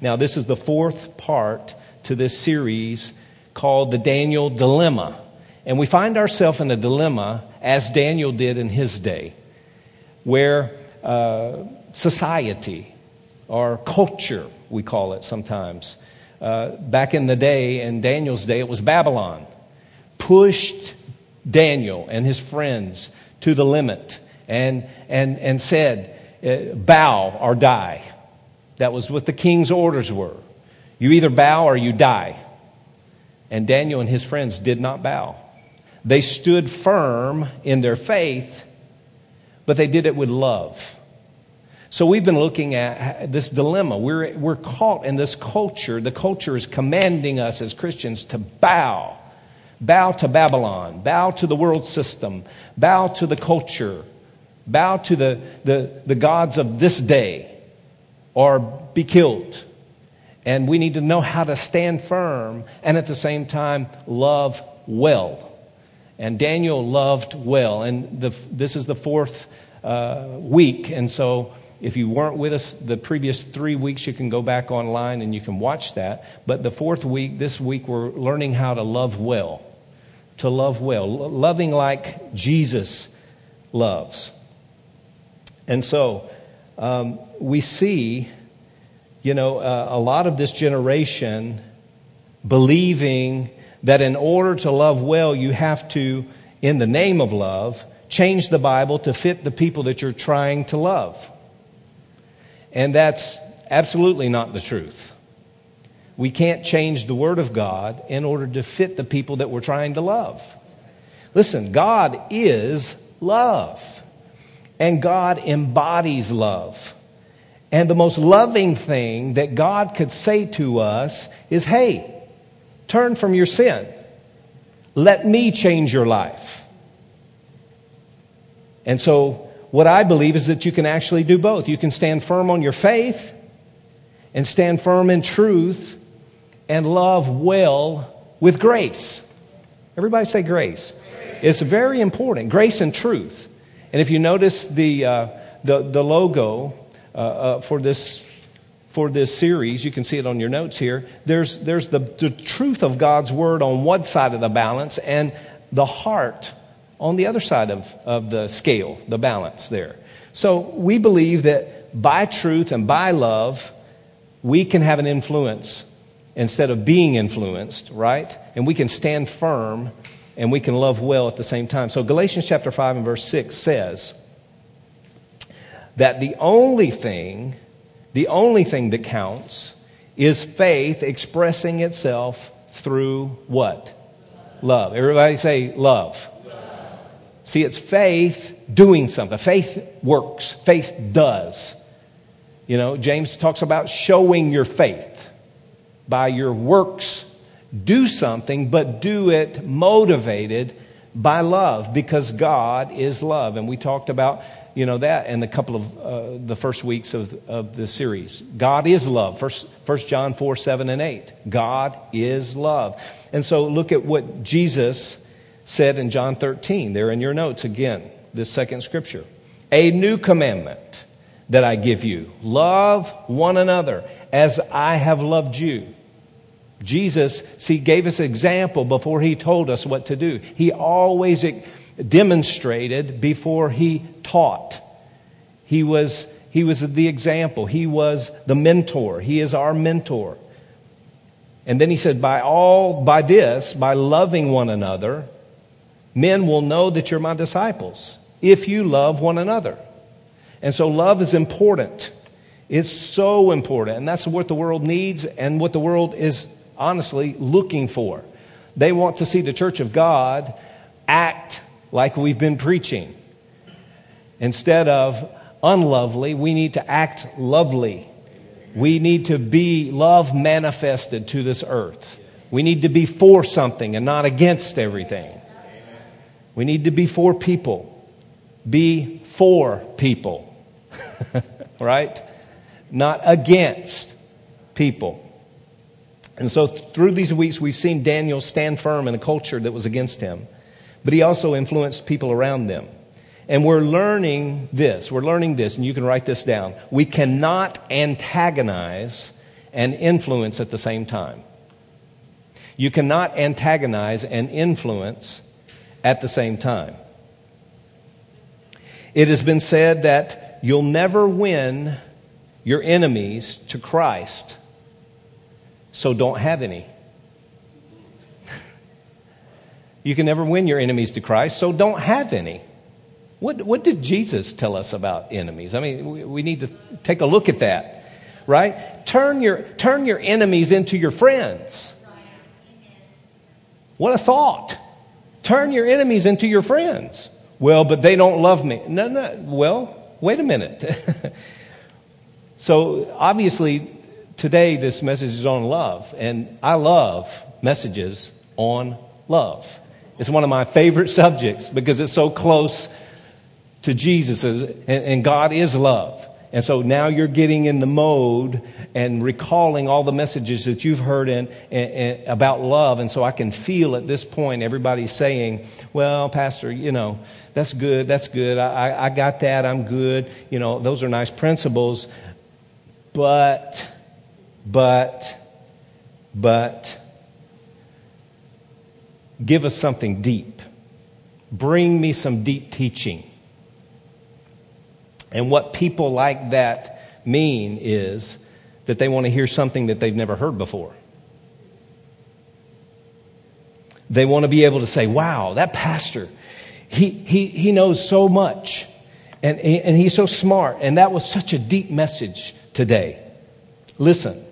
Now, this is the fourth part to this series called the Daniel Dilemma. And we find ourselves in a dilemma as Daniel did in his day, where uh, society or culture, we call it sometimes, uh, back in the day, in Daniel's day, it was Babylon, pushed Daniel and his friends to the limit and, and, and said, uh, Bow or die. That was what the king's orders were. You either bow or you die. And Daniel and his friends did not bow. They stood firm in their faith, but they did it with love. So we've been looking at this dilemma. We're, we're caught in this culture. The culture is commanding us as Christians to bow. Bow to Babylon. Bow to the world system. Bow to the culture. Bow to the, the, the gods of this day or be killed. And we need to know how to stand firm and at the same time love well. And Daniel loved well. And the, this is the fourth uh, week. And so if you weren't with us the previous three weeks, you can go back online and you can watch that. But the fourth week, this week, we're learning how to love well. To love well. Loving like Jesus loves. And so um, we see, you know, uh, a lot of this generation believing that in order to love well, you have to, in the name of love, change the Bible to fit the people that you're trying to love. And that's absolutely not the truth. We can't change the Word of God in order to fit the people that we're trying to love. Listen, God is love, and God embodies love. And the most loving thing that God could say to us is hey, turn from your sin. Let me change your life. And so what I believe is that you can actually do both. You can stand firm on your faith and stand firm in truth and love well with grace. Everybody say grace. It's very important. Grace and truth. And if you notice the, uh, the, the, logo uh, uh, for, this, for this series, you can see it on your notes here. There's, there's the, the truth of God's word on one side of the balance and the heart on the other side of, of the scale, the balance there. So we believe that by truth and by love, we can have an influence instead of being influenced, right? And we can stand firm and we can love well at the same time. So Galatians chapter 5 and verse 6 says that the only thing, the only thing that counts is faith expressing itself through what? Love. Everybody say love. See, it's faith doing something. Faith works, faith does. You know, James talks about showing your faith by your works. Do something, but do it motivated by love because God is love. And we talked about, you know, that in a couple of uh, the first weeks of, of the series. God is love. First, First John 4, 7, and 8. God is love. And so look at what Jesus said in John 13, there in your notes again, this second scripture. A new commandment that I give you love one another as I have loved you. Jesus, see, gave us example before he told us what to do. He always demonstrated before he taught. He was, he was the example. He was the mentor. He is our mentor. And then he said, by all, by this, by loving one another, men will know that you're my disciples if you love one another. And so love is important. It's so important. And that's what the world needs and what the world is honestly looking for. They want to see the church of God act like we've been preaching. Instead of unlovely, we need to act lovely. We need to be love manifested to this earth. We need to be for something and not against everything. We need to be for people. Be for people. right? Not against people. And so through these weeks, we've seen Daniel stand firm in a culture that was against him, but he also influenced people around them. And we're learning this. We're learning this, and you can write this down. We cannot antagonize and influence at the same time. You cannot antagonize and influence at the same time. It has been said that you'll never win your enemies to Christ, so don't have any. You can never win your enemies to Christ, so don't have any. What, what did Jesus tell us about enemies? I mean, we, we need to take a look at that, right? Turn your, turn your enemies into your friends. What a thought. Turn your enemies into your friends. Well, but they don't love me. No, no. Well, wait a minute. so, obviously, today this message is on love, and I love messages on love. It's one of my favorite subjects because it's so close to Jesus, and, God is love. And so now you're getting in the mode and recalling all the messages that you've heard in, in, in, about love. And so I can feel at this point everybody's saying, well, Pastor, you know, that's good, that's good. I, I got that, I'm good. You know, those are nice principles. But, but, but, give us something deep. Bring me some deep teaching. And what people like that mean is that they want to hear something that they've never heard before. They want to be able to say, wow, that pastor, he, he, he knows so much and, and he's so smart. And that was such a deep message today. Listen,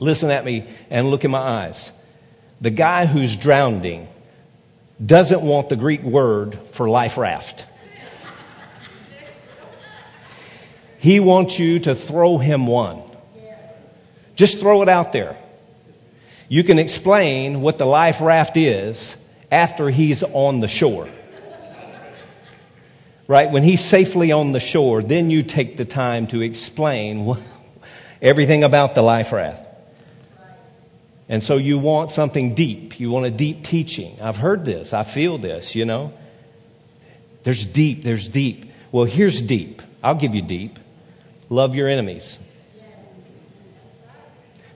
listen at me and look in my eyes. The guy who's drowning doesn't want the Greek word for life raft. He wants you to throw him one. Just throw it out there. You can explain what the life raft is after he's on the shore. Right? When he's safely on the shore, then you take the time to explain everything about the life raft. And so you want something deep. You want a deep teaching. I've heard this. I feel this, you know. There's deep. There's deep. Well, here's deep. I'll give you deep. Love your enemies.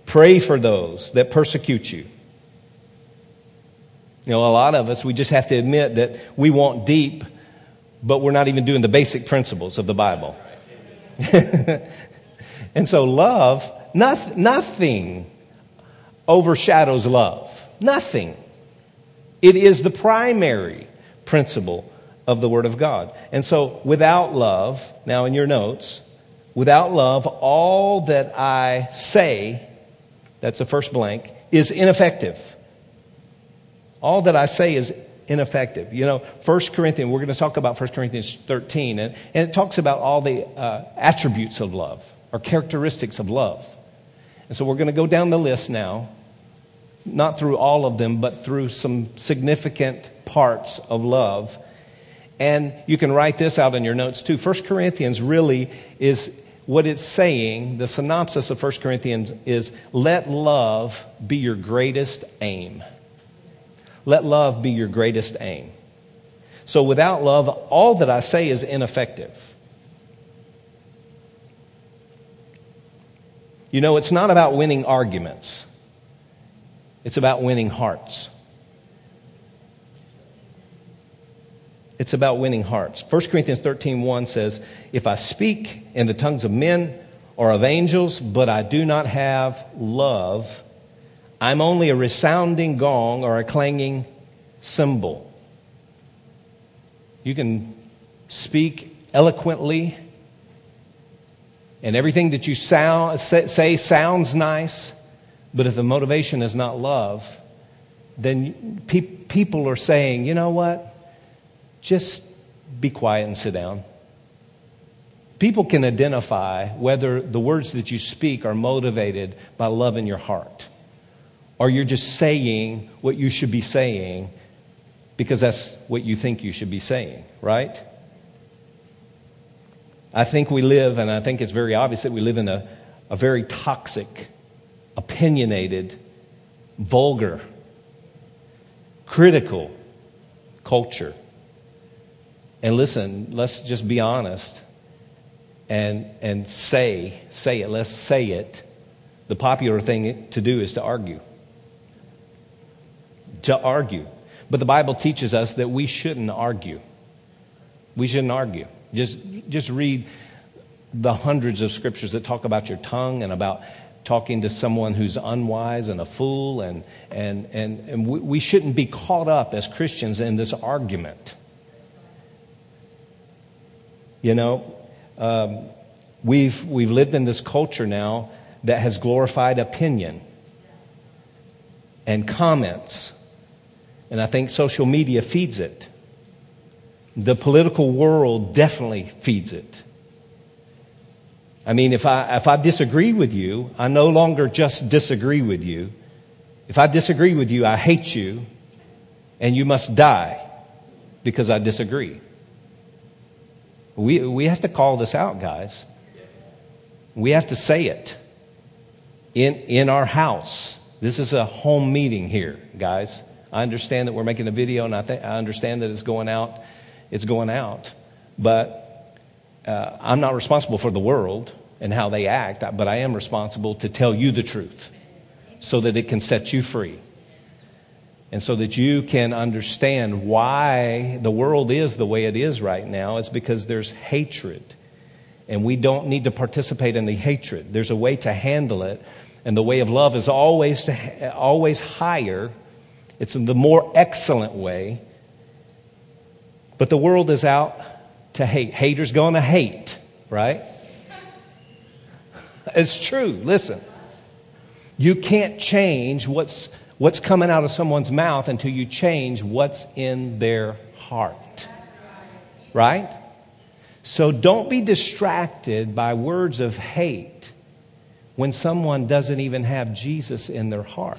Pray for those that persecute you. You know, a lot of us, we just have to admit that we want deep, but we're not even doing the basic principles of the Bible. and so, love, nothing, overshadows love. Nothing. It is the primary principle of the Word of God. And so, without love, now in your notes, Without love, all that I say, that's the first blank, is ineffective. All that I say is ineffective. You know, 1 Corinthians, we're going to talk about 1 Corinthians 13, and, and it talks about all the uh, attributes of love or characteristics of love. And so we're going to go down the list now, not through all of them, but through some significant parts of love. And you can write this out in your notes too. 1 Corinthians really is what it's saying, the synopsis of 1 Corinthians is let love be your greatest aim. Let love be your greatest aim. So without love, all that I say is ineffective. You know, it's not about winning arguments, it's about winning hearts. It's about winning hearts. 1 Corinthians 13 1 says, If I speak in the tongues of men or of angels, but I do not have love, I'm only a resounding gong or a clanging cymbal. You can speak eloquently, and everything that you sound, say sounds nice, but if the motivation is not love, then pe- people are saying, you know what? just be quiet and sit down. People can identify whether the words that you speak are motivated by love in your heart or you're just saying what you should be saying because that's what you think you should be saying, right? I think we live, and I think it's very obvious that we live in a, a very toxic, opinionated, vulgar, critical culture. And listen, let's just be honest and, and say, say it, let's say it. the popular thing to do is to argue. To argue. But the Bible teaches us that we shouldn't argue. We shouldn't argue. Just, just read the hundreds of scriptures that talk about your tongue and about talking to someone who's unwise and a fool. And, and, and, and we, we shouldn't be caught up as Christians in this argument. You know, um, we've, we've lived in this culture now that has glorified opinion and comments. And I think social media feeds it. The political world definitely feeds it. I mean, if I, if I disagree with you, I no longer just disagree with you. If I disagree with you, I hate you, and you must die because I disagree. We, we have to call this out, guys. We have to say it in, in our house. This is a home meeting here, guys. I understand that we're making a video, and I, th- I understand that it's going out. It's going out. But uh, I'm not responsible for the world and how they act, but I am responsible to tell you the truth so that it can set you free. And so that you can understand why the world is the way it is right now, it's because there's hatred. And we don't need to participate in the hatred. There's a way to handle it. And the way of love is always, always higher. It's the more excellent way. But the world is out to hate. Haters going to hate, right? It's true. Listen. You can't change what's, what's coming out of someone's mouth until you change what's in their heart. Right? So don't be distracted by words of hate when someone doesn't even have Jesus in their heart.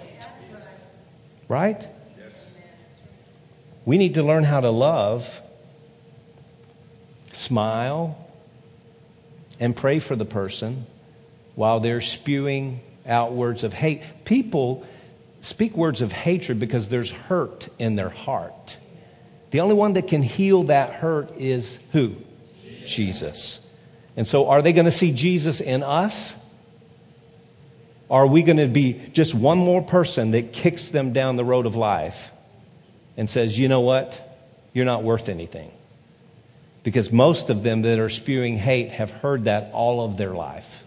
Right? We need to learn how to love, smile, and pray for the person while they're spewing out words of hate. People speak words of hatred because there's hurt in their heart. The only one that can heal that hurt is who? Jesus. And so, are they going to see Jesus in us? Are we going to be just one more person that kicks them down the road of life and says, you know what? You're not worth anything? Because most of them that are spewing hate have heard that all of their life.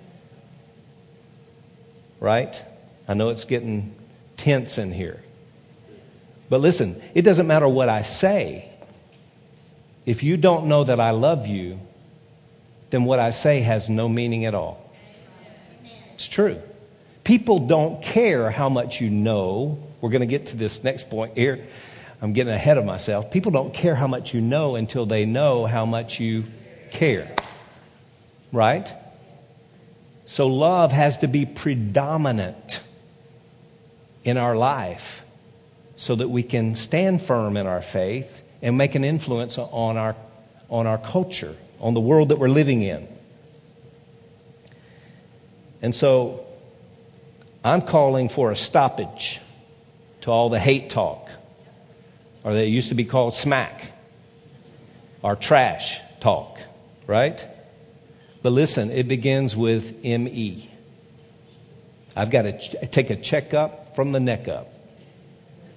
Right? I know it's getting tense in here. But listen, it doesn't matter what I say. If you don't know that I love you, then what I say has no meaning at all. It's true. People don't care how much you know. We're going to get to this next point here. I'm getting ahead of myself. People don't care how much you know until they know how much you care. Right? So love has to be predominant in our life so that we can stand firm in our faith and make an influence on our, on our culture on the world that we're living in. And so I'm calling for a stoppage to all the hate talk, or that used to be called smack, or trash talk, right? But listen, it begins with ME. I've got to ch- take a checkup from the neck up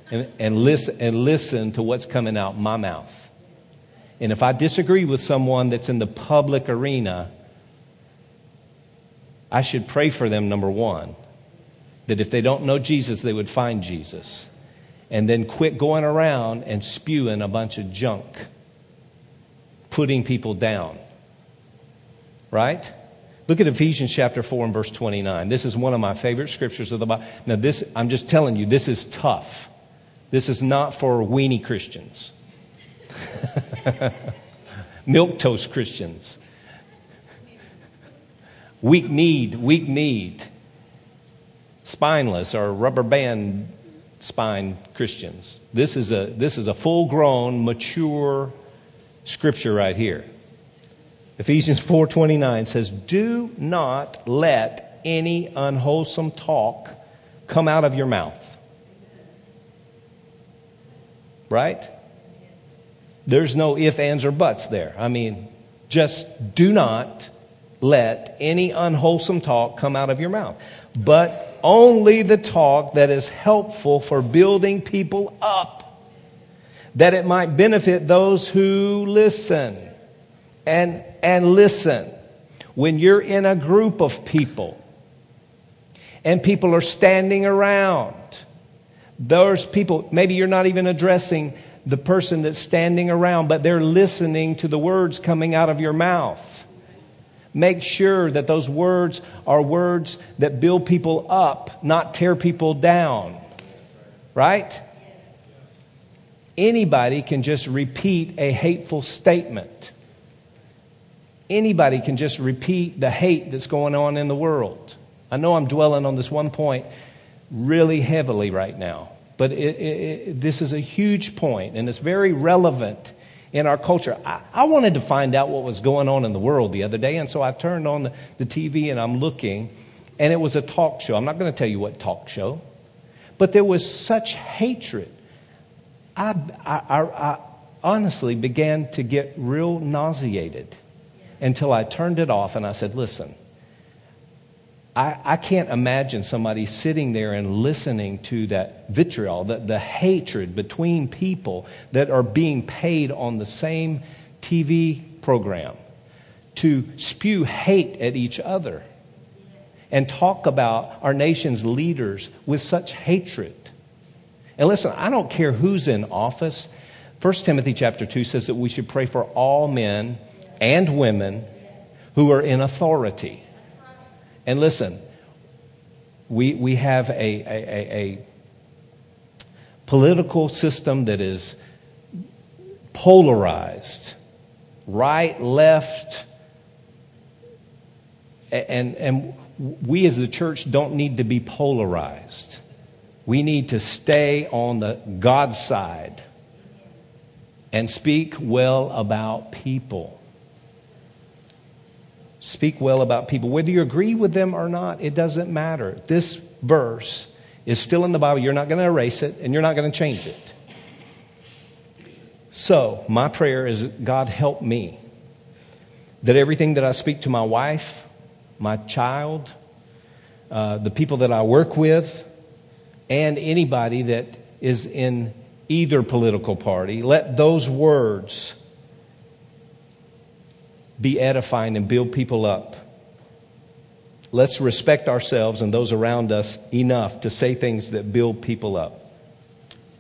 and, and, listen, and listen to what's coming out my mouth. And if I disagree with someone that's in the public arena, I should pray for them, number one, that if they don't know Jesus, they would find Jesus. And then quit going around and spewing a bunch of junk, putting people down. Right? Look at Ephesians chapter 4 and verse 29. This is one of my favorite scriptures of the Bible. Now, this, I'm just telling you, this is tough. This is not for weenie Christians. Milk toast Christians. Weak need, weak need. Spineless or rubber band spine Christians. This is a, this is a full grown, mature scripture right here. Ephesians 4:29 says, "Do not let any unwholesome talk come out of your mouth." Right? There's no if, ands, or buts there. I mean, just do not let any unwholesome talk come out of your mouth. but only the talk that is helpful for building people up, that it might benefit those who listen. And, and listen, when you're in a group of people and people are standing around, those people, maybe you're not even addressing the person that's standing around, but they're listening to the words coming out of your mouth. Make sure that those words are words that build people up, not tear people down. Right? Anybody can just repeat a hateful statement. Anybody can just repeat the hate that's going on in the world. I know I'm dwelling on this one point really heavily right now, but it, it, it, this is a huge point and it's very relevant in our culture. I, I, wanted to find out what was going on in the world the other day, and so I turned on the, the TV and I'm looking, and it was a talk show. I'm not going to tell you what talk show, but there was such hatred. I, I, I honestly began to get real nauseated until I turned it off and I said, Listen, I, I can't imagine somebody sitting there and listening to that vitriol, the, the hatred between people that are being paid on the same TV program to spew hate at each other and talk about our nation's leaders with such hatred. And listen, I don't care who's in office. 1 Timothy chapter 2 says that we should pray for all men and women who are in authority. And listen, we, we have a, a, a, a political system that is polarized right, left, and, and we as the church don't need to be polarized. We need to stay on the God side and speak well about people. Speak well about people. Whether you agree with them or not, it doesn't matter. This verse is still in the Bible. You're not going to erase it and you're not going to change it. So, my prayer is God help me that everything that I speak to my wife, my child, uh, the people that I work with, and anybody that is in either political party, let those words be edifying and build people up. Let's respect ourselves and those around us enough to say things that build people up.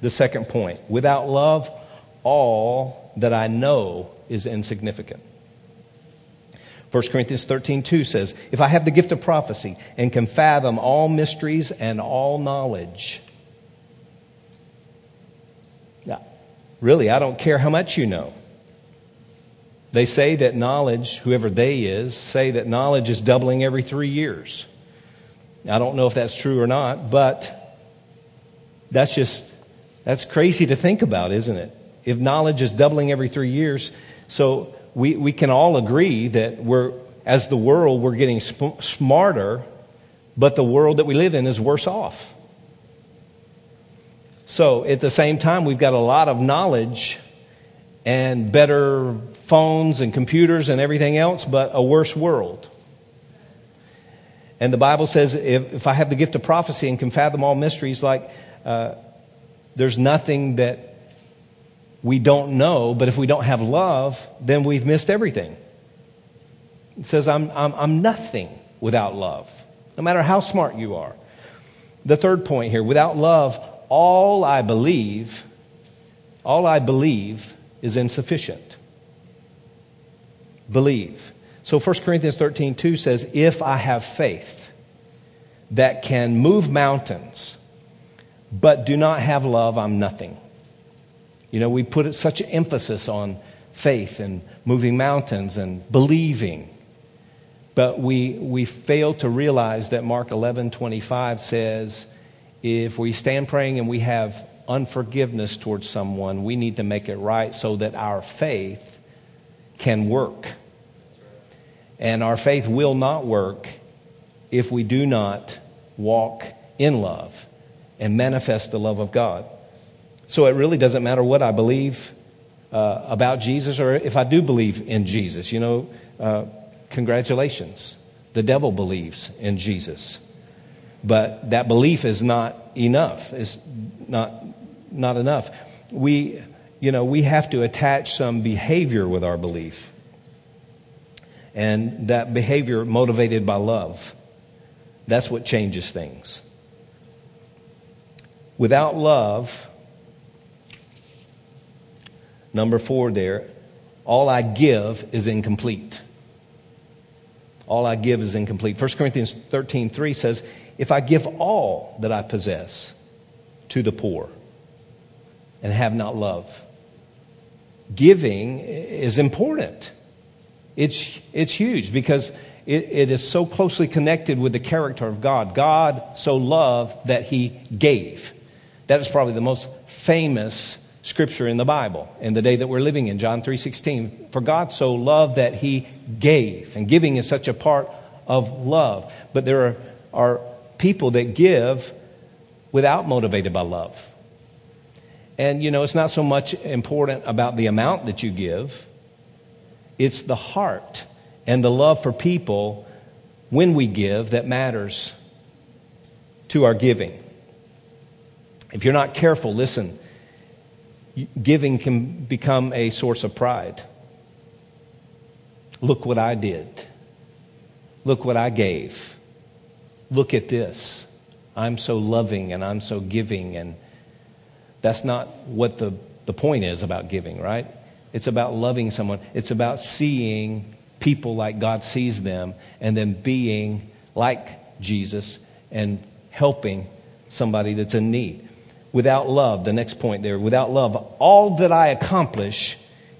The second point without love, all that I know is insignificant. 1 Corinthians 13, 2 says, If I have the gift of prophecy and can fathom all mysteries and all knowledge. Now, really, I don't care how much you know. They say that knowledge, whoever they is, say that knowledge is doubling every three years. I don't know if that's true or not, but that's just, that's crazy to think about, isn't it? If knowledge is doubling every three years, so we, we can all agree that we're, as the world, we're getting smarter, but the world that we live in is worse off. So at the same time, we've got a lot of knowledge and better phones and computers and everything else, but a worse world. And the Bible says if, if I have the gift of prophecy and can fathom all mysteries, like uh, there's nothing that we don't know, but if we don't have love, then we've missed everything. It says, I'm, I'm, I'm nothing without love, no matter how smart you are. The third point here without love, all I believe, all I believe is insufficient. Believe. So 1 Corinthians 13, 2 says, If I have faith that can move mountains, but do not have love, I'm nothing. You know, we put such emphasis on faith and moving mountains and believing. But we, we fail to realize that Mark 11, 25 says, if we stand praying and we have unforgiveness towards someone, we need to make it right so that our faith can work. And our faith will not work if we do not walk in love and manifest the love of God. So it really doesn't matter what I believe uh, about Jesus or if I do believe in Jesus. You know, uh, congratulations. The devil believes in Jesus. but that belief is not enough. It's not, not enough. We, you know, we have to attach some behavior with our belief. And that behavior motivated by love. That's what changes things. Without love, number four there, all I give is incomplete. All I give is incomplete. 1 Corinthians 13 3 says, If I give all that I possess to the poor and have not love, giving is important. It's, it's huge because it, it is so closely connected with the character of God. God so loved that he gave. That is probably the most famous scripture in the Bible in the day that we're living in, John 3:16. For God so loved that he gave, and giving is such a part of love. But there are, are people that give without motivated by love. And you know, it's not so much important about the amount that you give. It's the heart and the love for people when we give that matters to our giving. If you're not careful, listen, giving can become a source of pride. Look what I did. Look what I gave. Look at this. I'm so loving and I'm so giving. And that's not what the, the point is about giving, right? It's about loving someone. It's about seeing people like God sees them and then being like Jesus and helping somebody that's in need. Without love, the next point there, without love, all that I accomplish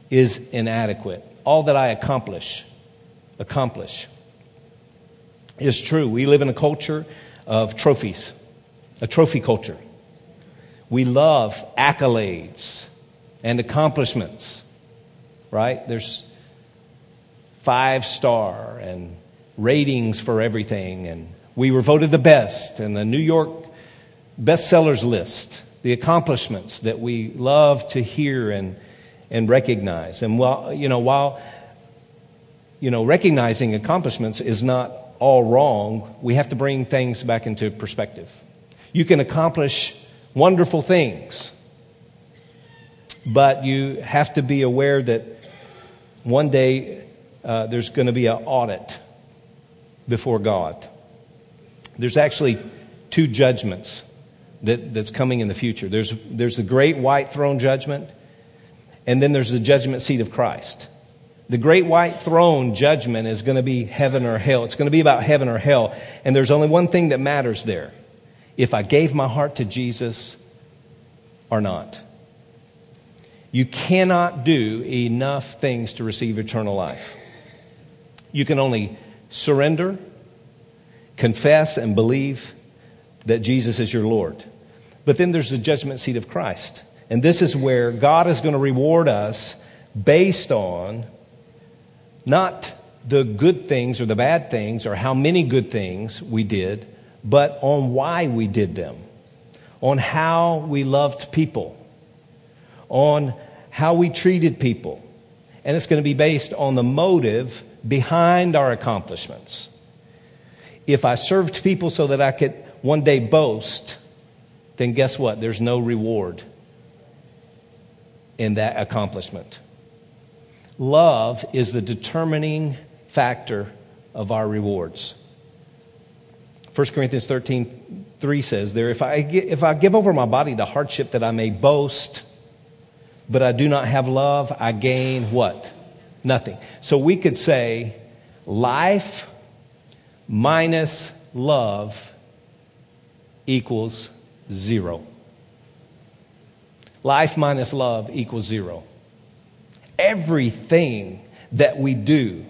is inadequate. All that I accomplish, accomplish is true. We live in a culture of trophies, a trophy culture. We love accolades and accomplishments, right? There's five star and ratings for everything. And we were voted the best in the New York bestsellers list, the accomplishments that we love to hear and, and recognize. And while, you know, while, you know, recognizing accomplishments is not all wrong, we have to bring things back into perspective. You can accomplish wonderful things, but you have to be aware that one day uh, there's going to be an audit before God. There's actually two judgments that, that's coming in the future. There's, there's the great white throne judgment, and then there's the judgment seat of Christ. The great white throne judgment is going to be heaven or hell. It's going to be about heaven or hell. And there's only one thing that matters there if I gave my heart to Jesus or not. You cannot do enough things to receive eternal life. You can only surrender, confess, and believe that Jesus is your Lord. But then there's the judgment seat of Christ. And this is where God is going to reward us based on not the good things or the bad things or how many good things we did, but on why we did them, on how we loved people, on how we treated people. And it's going to be based on the motive behind our accomplishments. If I served people so that I could one day boast, then guess what? There's no reward in that accomplishment. Love is the determining factor of our rewards. 1 Corinthians 13, 3 says there, if I, if I give over my body to hardship that I may boast, but I do not have love, I gain what? Nothing. So we could say life minus love equals zero. Life minus love equals zero. Everything that we do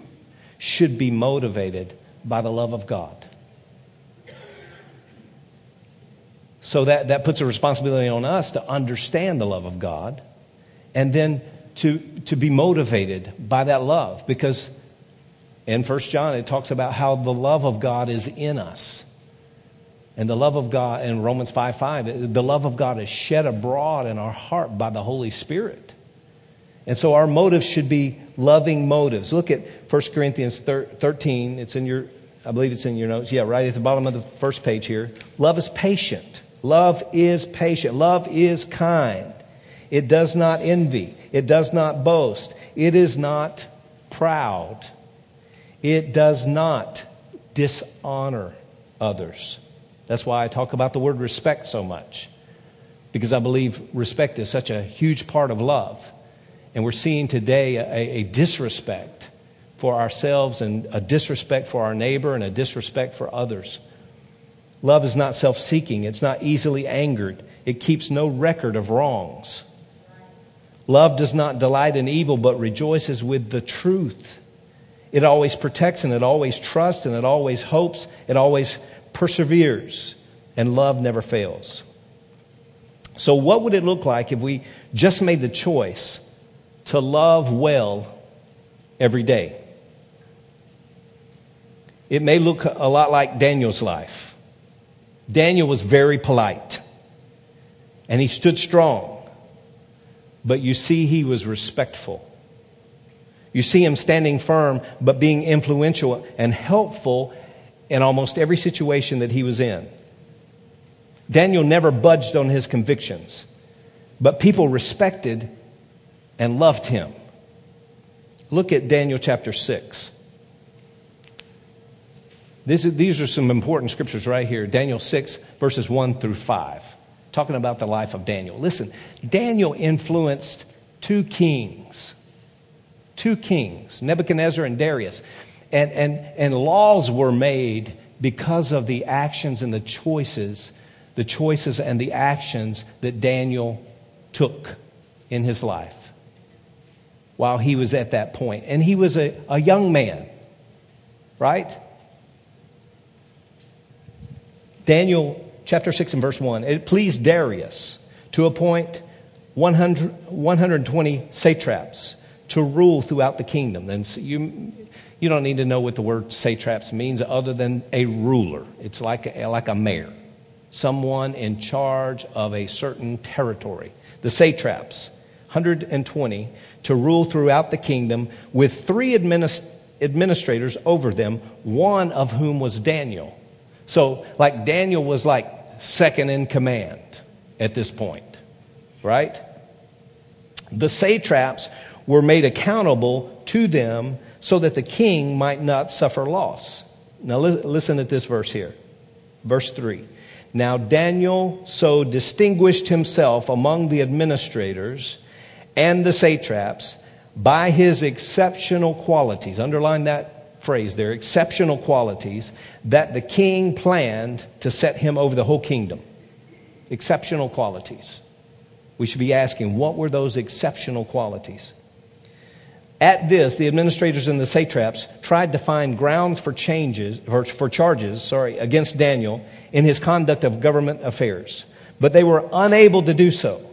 should be motivated by the love of God. So that, that puts a responsibility on us to understand the love of God and then to, to be motivated by that love because in First John it talks about how the love of God is in us. And the love of God in Romans 5 5, the love of God is shed abroad in our heart by the Holy Spirit. And so our motives should be loving motives. Look at 1 Corinthians 13, it's in your I believe it's in your notes. Yeah, right at the bottom of the first page here. Love is patient. Love is patient. Love is kind. It does not envy. It does not boast. It is not proud. It does not dishonor others. That's why I talk about the word respect so much, because I believe respect is such a huge part of love. And we're seeing today a, a disrespect for ourselves and a disrespect for our neighbor and a disrespect for others. Love is not self seeking, it's not easily angered, it keeps no record of wrongs. Love does not delight in evil, but rejoices with the truth. It always protects and it always trusts and it always hopes, it always perseveres, and love never fails. So, what would it look like if we just made the choice to love well every day? It may look a lot like Daniel's life. Daniel was very polite and he stood strong, but you see, he was respectful. You see him standing firm, but being influential and helpful in almost every situation that he was in. Daniel never budged on his convictions, but people respected and loved him. Look at Daniel chapter 6. This is, these are some important scriptures right here Daniel 6, verses 1 through 5, talking about the life of Daniel. Listen, Daniel influenced two kings, two kings, Nebuchadnezzar and Darius. And, and, and laws were made because of the actions and the choices, the choices and the actions that Daniel took in his life while he was at that point. And he was a, a young man, right? Daniel chapter 6 and verse 1. It pleased Darius to appoint 100, 120 satraps to rule throughout the kingdom. And you, you don't need to know what the word satraps means other than a ruler. It's like a, like a mayor, someone in charge of a certain territory. The satraps, 120, to rule throughout the kingdom with three administ- administrators over them, one of whom was Daniel. So, like Daniel was like second in command at this point, right? The satraps were made accountable to them so that the king might not suffer loss. Now, li- listen to this verse here. Verse 3. Now, Daniel so distinguished himself among the administrators and the satraps by his exceptional qualities. Underline that phrase there, exceptional qualities that the king planned to set him over the whole kingdom. Exceptional qualities. We should be asking, what were those exceptional qualities? At this, the administrators and the satraps tried to find grounds for changes for, for charges, sorry, against Daniel in his conduct of government affairs, but they were unable to do so.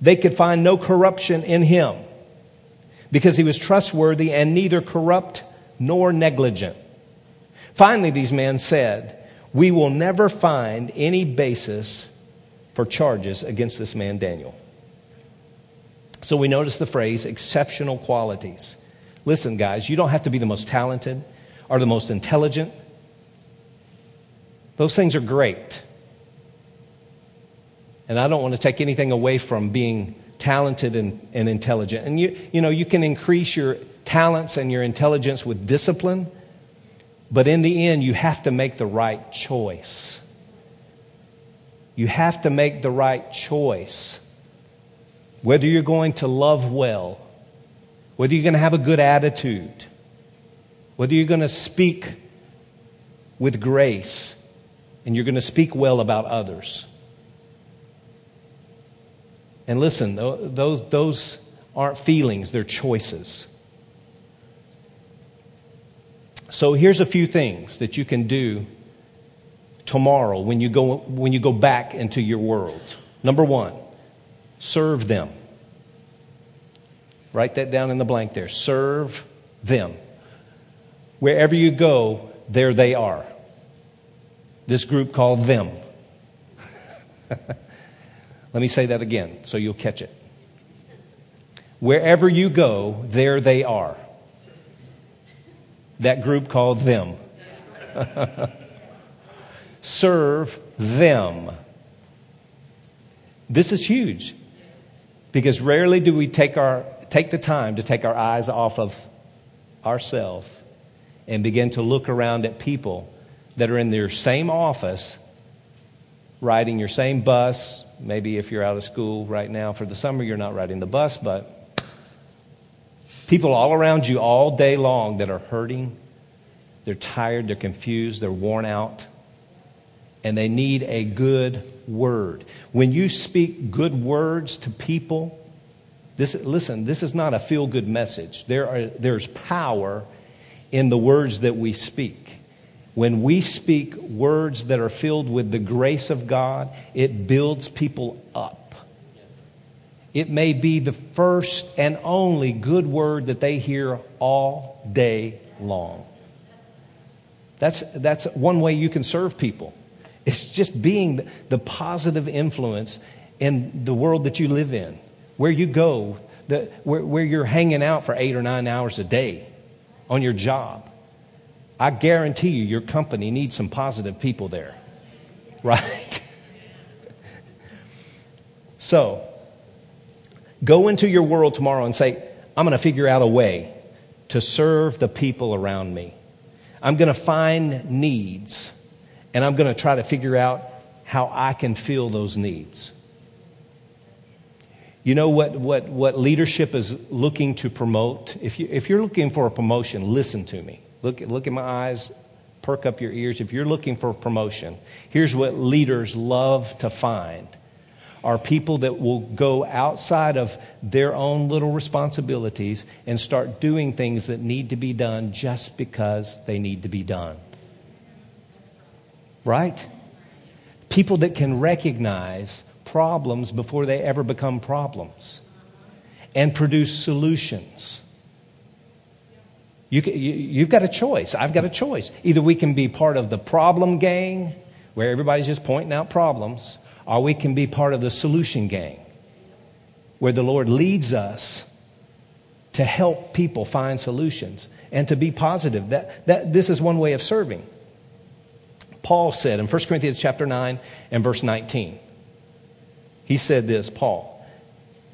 They could find no corruption in him because he was trustworthy and neither corrupt nor negligent. Finally, these men said, We will never find any basis for charges against this man, Daniel. So we notice the phrase exceptional qualities. Listen, guys, you don't have to be the most talented or the most intelligent. Those things are great. And I don't want to take anything away from being talented and, and intelligent. And you, you know, you can increase your talents and your intelligence with discipline, but in the end, you have to make the right choice. You have to make the right choice. Whether you're going to love well, whether you're going to have a good attitude, whether you're going to speak with grace, and you're going to speak well about others. And listen, those, those aren't feelings, they're choices. So here's a few things that you can do tomorrow when you go, when you go back into your world. Number one, serve them. Write that down in the blank there. Serve them. Wherever you go, there they are. This group called them. Let me say that again so you'll catch it. Wherever you go, there they are that group called them. serve them. This is huge because rarely do we take, our, take the time to take our eyes off of ourselves and begin to look around at people that are in their same office, riding your same bus. Maybe if you're out of school right now for the summer, you're not riding the bus, but people all around you all day long that are hurting, they're tired, they're confused, they're worn out and they need a good word. When you speak good words to people, this, listen, this is not a feel good message. There are, there's power in the words that we speak. When we speak words that are filled with the grace of God, it builds people up. It may be the first and only good word that they hear all day long. That's, that's one way you can serve people. It's just being the positive influence in the world that you live in, where you go, the, where, where you're hanging out for eight or nine hours a day on your job. I guarantee you, your company needs some positive people there, right? so, go into your world tomorrow and say, I'm going to figure out a way to serve the people around me. I'm going to find needs and I'm going to try to figure out how I can fill those needs. You know what, what, what leadership is looking to promote? If, you, if you're looking for a promotion, listen to me. Look, look in my eyes, perk up your ears. If you're looking for a promotion, here's what leaders love to find are people that will go outside of their own little responsibilities and start doing things that need to be done just because they need to be done right? People that can recognize problems before they ever become problems and produce solutions. You, you've got a choice. I've got a choice. Either we can be part of the problem gang, where everybody's just pointing out problems, or we can be part of the solution gang, where the Lord leads us to help people find solutions and to be positive. That, that, this is one way of serving. Paul said in 1 Corinthians chapter 9 and verse 19. He said this, Paul,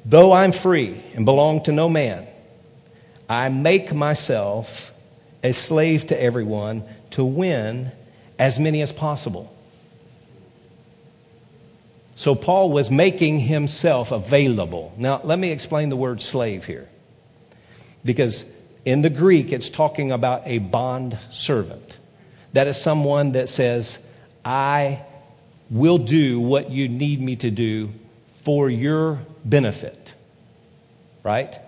though I'm free and belong to no man, I make myself a slave to everyone to win as many as possible. So Paul was making himself available. Now, let me explain the word slave here. Because in the Greek, it's talking about a bond servant. That is someone that says, I will do what you need me to do for your benefit. Right?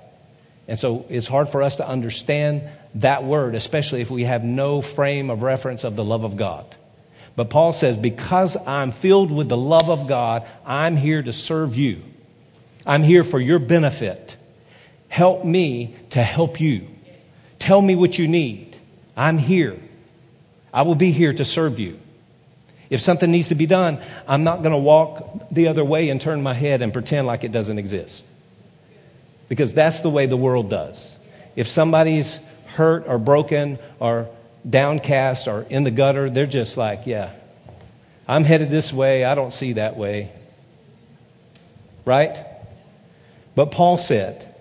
And so it's hard for us to understand that word, especially if we have no frame of reference of the love of God. But Paul says, because I'm filled with the love of God, I'm here to serve you. I'm here for your benefit. Help me to help you. Tell me what you need. I'm here. I will be here to serve you. If something needs to be done, I'm not going to walk the other way and turn my head and pretend like it doesn't exist. Because that's the way the world does. If somebody's hurt or broken or downcast or in the gutter, they're just like, yeah, I'm headed this way. I don't see that way. Right? But Paul said,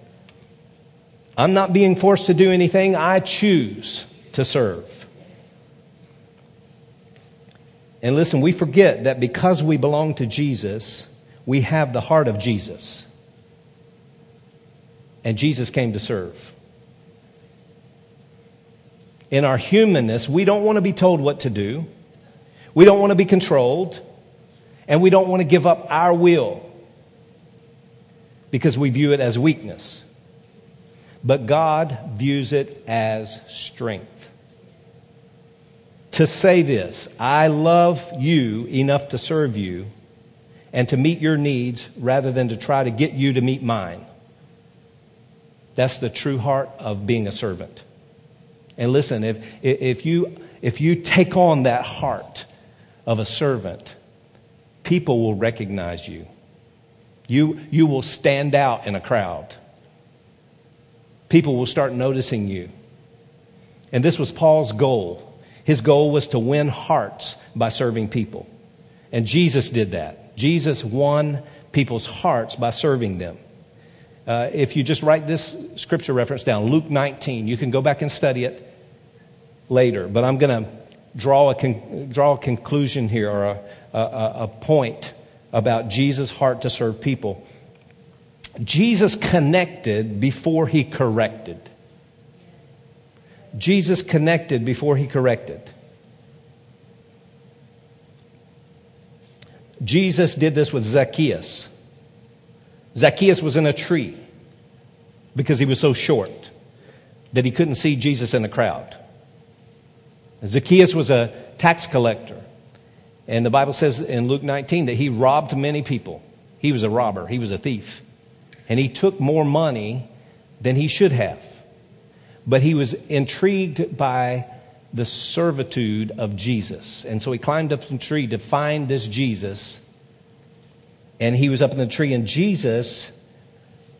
I'm not being forced to do anything. I choose to serve. And listen, we forget that because we belong to Jesus, we have the heart of Jesus. And Jesus came to serve. In our humanness, we don't want to be told what to do. We don't want to be controlled. And we don't want to give up our will because we view it as weakness. But God views it as strength to say this I love you enough to serve you and to meet your needs rather than to try to get you to meet mine. That's the true heart of being a servant. And listen, if, if, you, if you take on that heart of a servant, people will recognize you. You, you will stand out in a crowd. People will start noticing you. And this was Paul's goal His goal was to win hearts by serving people. And Jesus did that. Jesus won people's hearts by serving them. Uh, if you just write this scripture reference down, Luke 19, you can go back and study it later. But I'm going to draw a, con- draw a conclusion here or a, a, a point about Jesus' heart to serve people. Jesus connected before he corrected. Jesus connected before he corrected. Jesus did this with Zacchaeus. Zacchaeus was in a tree because he was so short that he couldn't see Jesus in the crowd. Zacchaeus was a tax collector. And the Bible says in Luke 19 that he robbed many people. He was a robber, he was a thief. And he took more money than he should have. But he was intrigued by the servitude of Jesus. And so he climbed up the tree to find this Jesus. And he was up in the tree, and Jesus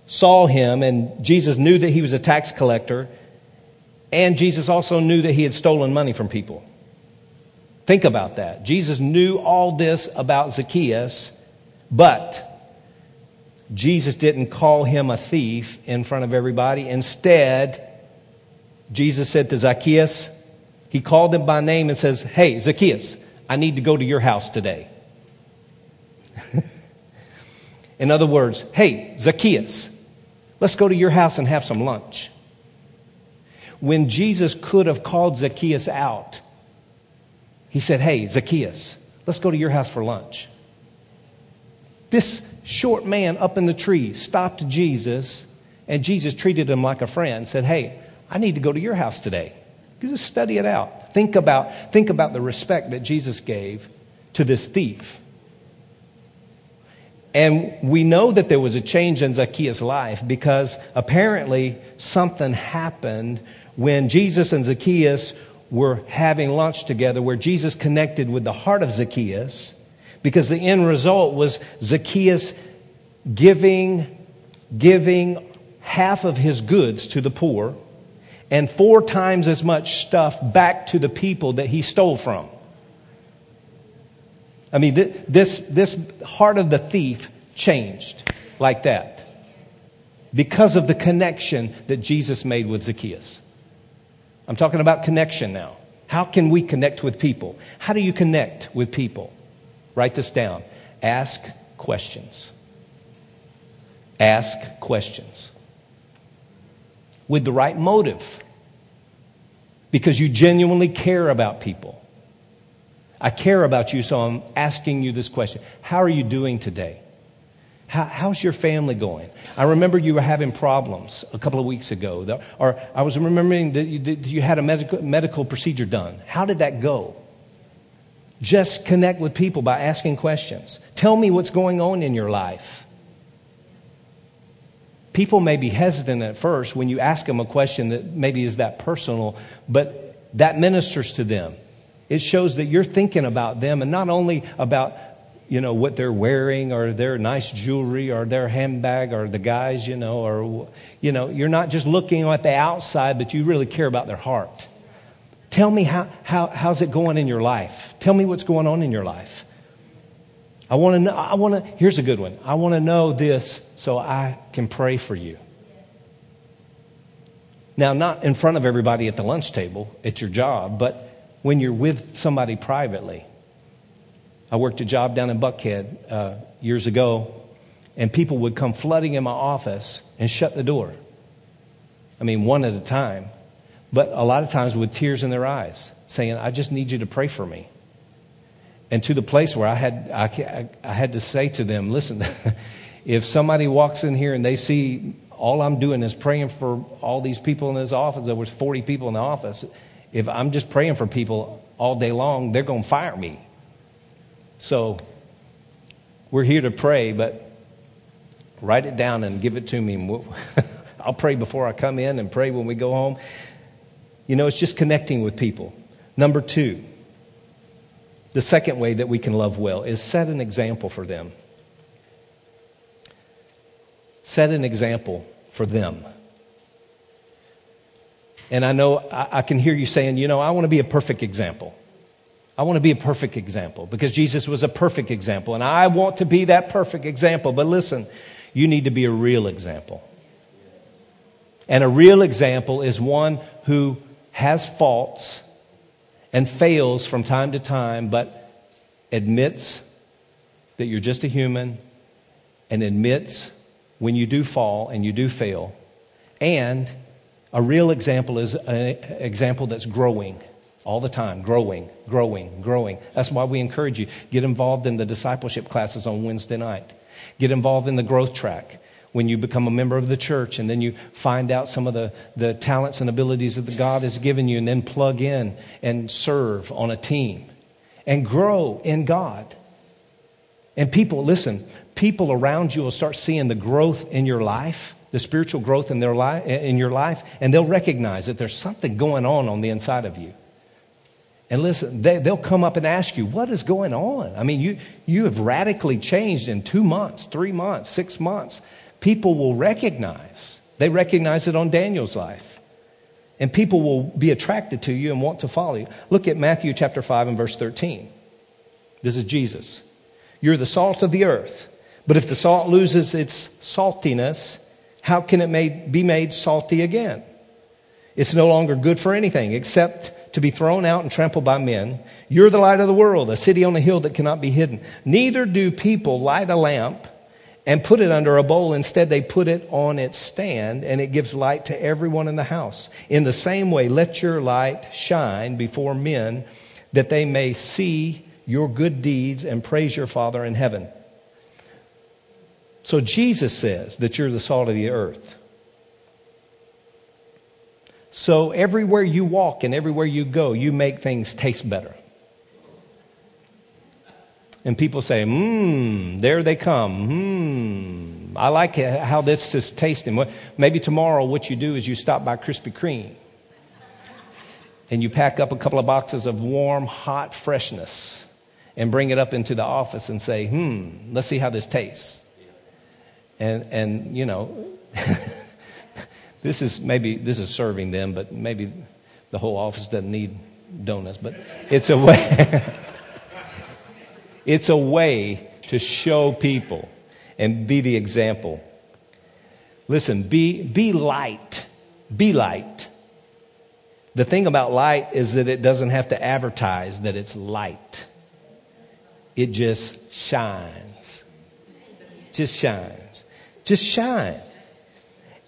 saw him, and Jesus knew that he was a tax collector. And Jesus also knew that he had stolen money from people. Think about that. Jesus knew all this about Zacchaeus, but Jesus didn't call him a thief in front of everybody. Instead, Jesus said to Zacchaeus, he called him by name and says, Hey, Zacchaeus, I need to go to your house today. in other words, hey, Zacchaeus, let's go to your house and have some lunch. When Jesus could have called Zacchaeus out, he said, Hey, Zacchaeus, let's go to your house for lunch. This short man up in the tree stopped Jesus, and Jesus treated him like a friend, said, Hey, I need to go to your house today. Just study it out. Think about, think about the respect that Jesus gave to this thief. And we know that there was a change in Zacchaeus' life because apparently something happened when Jesus and Zacchaeus were having lunch together, where Jesus connected with the heart of Zacchaeus, because the end result was Zacchaeus giving, giving half of his goods to the poor and four times as much stuff back to the people that he stole from. I mean, this, this heart of the thief changed like that because of the connection that Jesus made with Zacchaeus. I'm talking about connection now. How can we connect with people? How do you connect with people? Write this down. Ask questions. Ask questions with the right motive because you genuinely care about people. I care about you, so I'm asking you this question How are you doing today? How, how's your family going? I remember you were having problems a couple of weeks ago, or I was remembering that you, that you had a medical, medical procedure done. How did that go? Just connect with people by asking questions. Tell me what's going on in your life. People may be hesitant at first when you ask them a question that maybe is that personal, but that ministers to them. It shows that you're thinking about them and not only about you know, what they're wearing or their nice jewelry or their handbag or the guys, you know, or, you know, you're not just looking at the outside, but you really care about their heart. Tell me how, how, how's it going in your life? Tell me what's going on in your life. I want to know, I want to, here's a good one. I want to know this so I can pray for you. Now, not in front of everybody at the lunch table at your job, but when you're with somebody privately. I worked a job down in Buckhead uh, years ago, and people would come flooding in my office and shut the door. I mean, one at a time, but a lot of times with tears in their eyes, saying, I just need you to pray for me. And to the place where I had, I, I had to say to them, listen, if somebody walks in here and they see all I'm doing is praying for all these people in this office, there was 40 people in the office, if I'm just praying for people all day long, they're going to fire me. So we're here to pray, but write it down and give it to me. I'll pray before I come in and pray when we go home. You know, it's just connecting with people. Number two, the second way that we can love well is set an example for them. Set an example for them. And I know I, I can hear you saying, you know, I want to be a perfect example. I want to be a perfect example because Jesus was a perfect example. And I want to be that perfect example. But listen, you need to be a real example. And a real example is one who has faults and fails from time to time, but admits that you're just a human and admits when you do fall and you do fail. And a real example is an example that's growing all the time, growing, growing, growing. That's why we encourage you get involved in the discipleship classes on Wednesday night. Get involved in the growth track when you become a member of the church and then you find out some of the, the talents and abilities that God has given you and then plug in and serve on a team and grow in God. And people, listen, people around you will start seeing the growth in your life, the spiritual growth in, their life, in your life, and they'll recognize that there's something going on on the inside of you. And listen, they, they'll come up and ask you, what is going on? I mean, you, you have radically changed in two months, three months, six months. People will recognize. They recognize it on Daniel's life. And people will be attracted to you and want to follow you. Look at Matthew chapter 5 and verse 13. This is Jesus. You're the salt of the earth. But if the salt loses its saltiness, how can it made, be made salty again? It's no longer good for anything except to be thrown out and trampled by men. You're the light of the world, a city on a hill that cannot be hidden. Neither do people light a lamp and put it under a bowl. Instead, they put it on its stand and it gives light to everyone in the house. In the same way, let your light shine before men that they may see your good deeds and praise your Father in heaven. So Jesus says that you're the salt of the earth. So everywhere you walk and everywhere you go, you make things taste better. And people say, mmm, there they come. Mmm, I like how this is tasting. Maybe tomorrow what you do is you stop by Krispy Kreme and you pack up a couple of boxes of warm, hot freshness and bring it up into the office and say, hmm, let's see how this tastes. And, and you know, This is maybe this is serving them, but maybe the whole office doesn't need donuts. But it's a way. it's a way to show people and be the example. Listen, be be light. Be light. The thing about light is that it doesn't have to advertise that it's light. It just shines. Just shines. Just shine.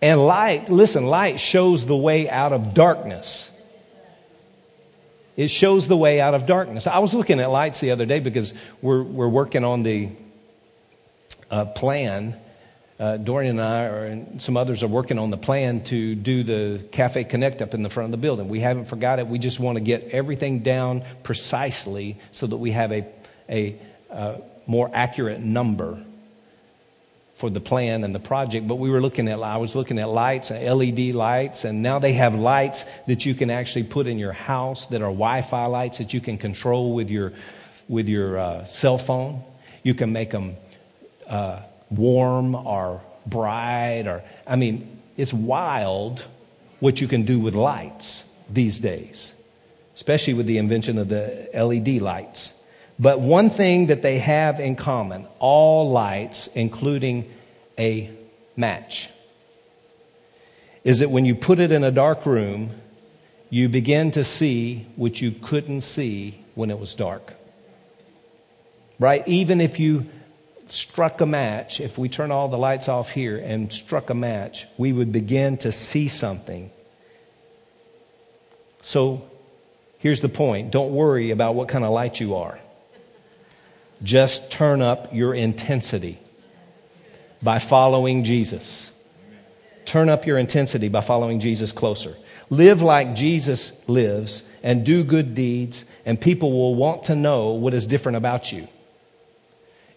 And light, listen, light shows the way out of darkness. It shows the way out of darkness. I was looking at lights the other day because we're, we're working on the uh, plan. Uh, Dorian and I are, and some others are working on the plan to do the Cafe Connect up in the front of the building. We haven't forgot it. We just want to get everything down precisely so that we have a, a uh, more accurate number for the plan and the project, but we were looking at, I was looking at lights, LED lights, and now they have lights that you can actually put in your house that are Wi-Fi lights that you can control with your, with your uh, cell phone. You can make them uh, warm or bright or, I mean, it's wild what you can do with lights these days, especially with the invention of the LED lights. But one thing that they have in common, all lights, including a match, is that when you put it in a dark room, you begin to see what you couldn't see when it was dark. Right? Even if you struck a match, if we turn all the lights off here and struck a match, we would begin to see something. So here's the point don't worry about what kind of light you are. Just turn up your intensity by following Jesus. Turn up your intensity by following Jesus closer. Live like Jesus lives and do good deeds, and people will want to know what is different about you.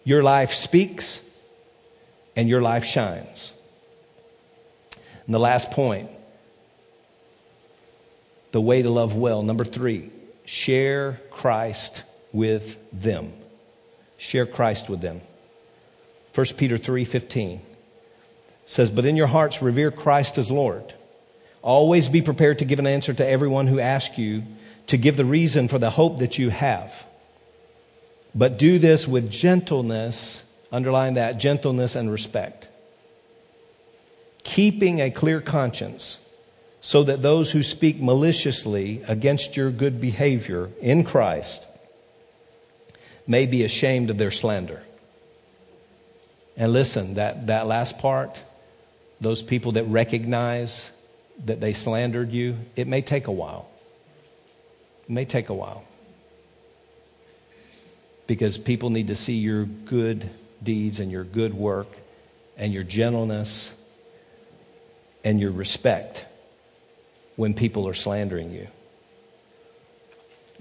Your life speaks and your life shines. And the last point the way to love well. Number three, share Christ with them. Share Christ with them. 1 Peter 3:15 says, "But in your hearts revere Christ as Lord. Always be prepared to give an answer to everyone who asks you to give the reason for the hope that you have. But do this with gentleness, underline that, gentleness and respect. Keeping a clear conscience so that those who speak maliciously against your good behavior in Christ may be ashamed of their slander. And listen, that, that last part, those people that recognize that they slandered you, it may take a while. It may take a while. Because people need to see your good deeds and your good work and your gentleness and your respect when people are slandering you.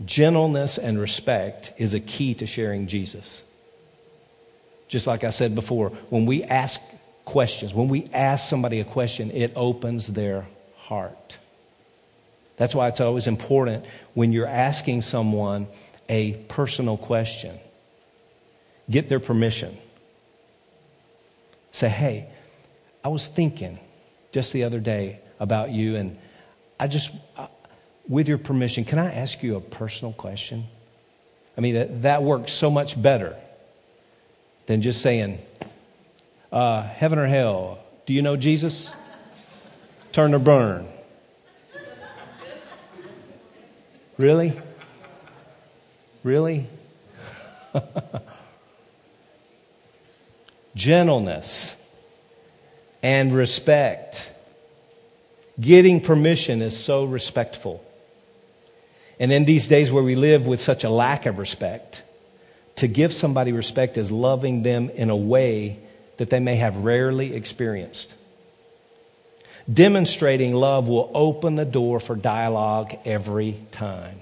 Gentleness and respect is a key to sharing Jesus. Just like I said before, when we ask questions, when we ask somebody a question, it opens their heart. That's why it's always important when you're asking someone a personal question, get their permission. Say, hey, I was thinking just the other day about you, and I just, with your permission, can I ask you a personal question? I mean, that, that works so much better than just saying, uh, heaven or hell, do you know Jesus? Turn or burn. Really? Really? Gentleness and respect Getting permission is so respectful. And in these days where we live with such a lack of respect, to give somebody respect is loving them in a way that they may have rarely experienced. Demonstrating love will open the door for dialogue every time.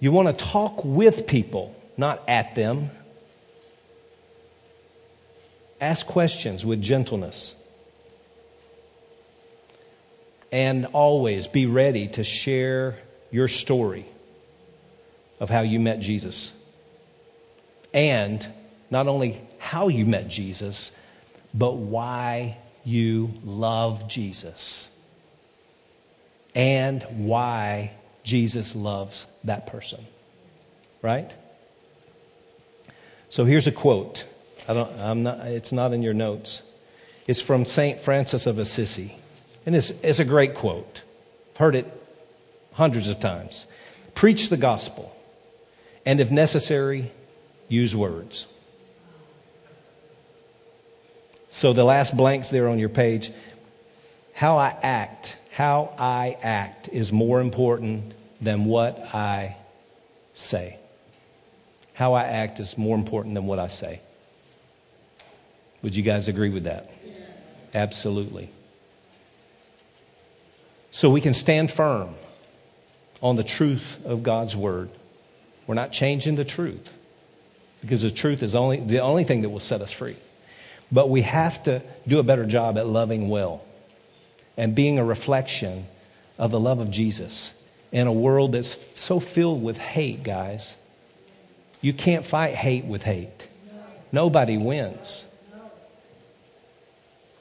You want to talk with people, not at them. Ask questions with gentleness and always be ready to share your story of how you met Jesus. And not only how you met Jesus, but why you love Jesus. And why Jesus loves that person. Right? So here's a quote. I don't, I'm not, it's not in your notes. It's from St. Francis of Assisi. And it's, it's a great quote. I've heard it hundreds of times. Preach the gospel, and if necessary, use words. So the last blanks there on your page, how I act, how I act is more important than what I say. How I act is more important than what I say. Would you guys agree with that? Absolutely. So we can stand firm on the truth of God's word. We're not changing the truth because the truth is only the only thing that will set us free. But we have to do a better job at loving well and being a reflection of the love of Jesus in a world that's so filled with hate, guys. You can't fight hate with hate. Nobody wins.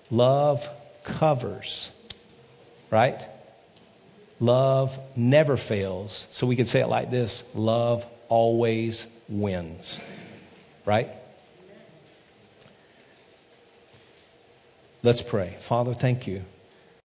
Love covers, right? Love never fails. So we could say it like this love always wins. Right? Let's pray. Father, thank you